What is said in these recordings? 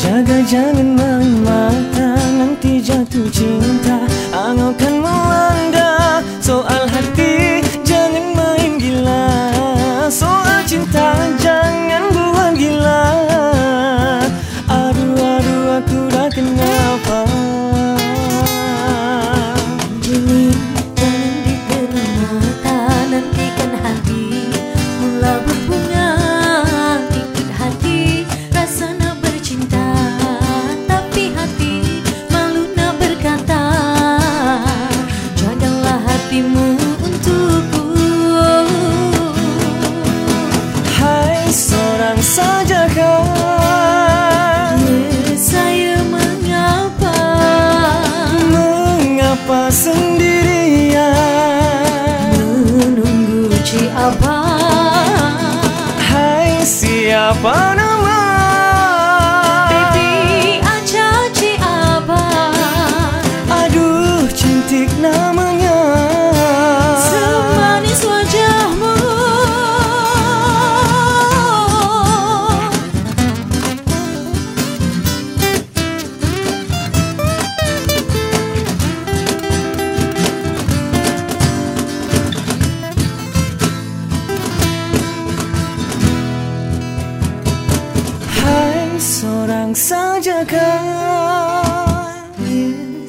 jaga jangan mama seorang saja kau Ya, Saya mengapa? Mengapa sendirian? Menunggu ciapa Hai siapa nama seorang saja kau.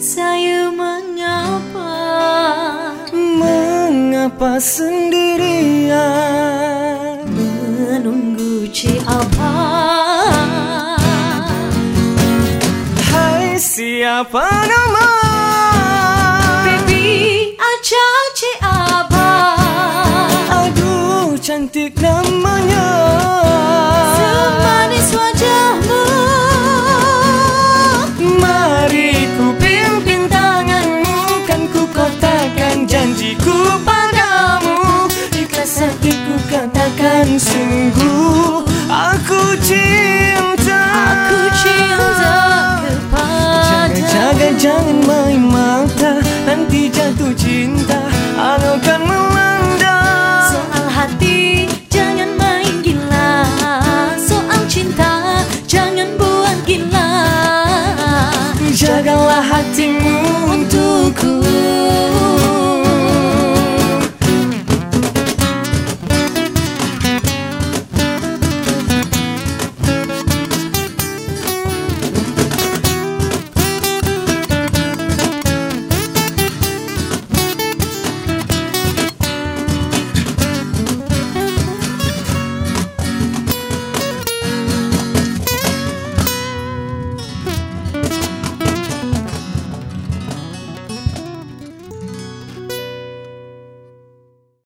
Saya mengapa? Mengapa sendirian? Menunggu ciapa Hai siapa nama? Baby aja ciapa Aduh cantik namanya. Semanis wajahmu katakan sungguh Aku cinta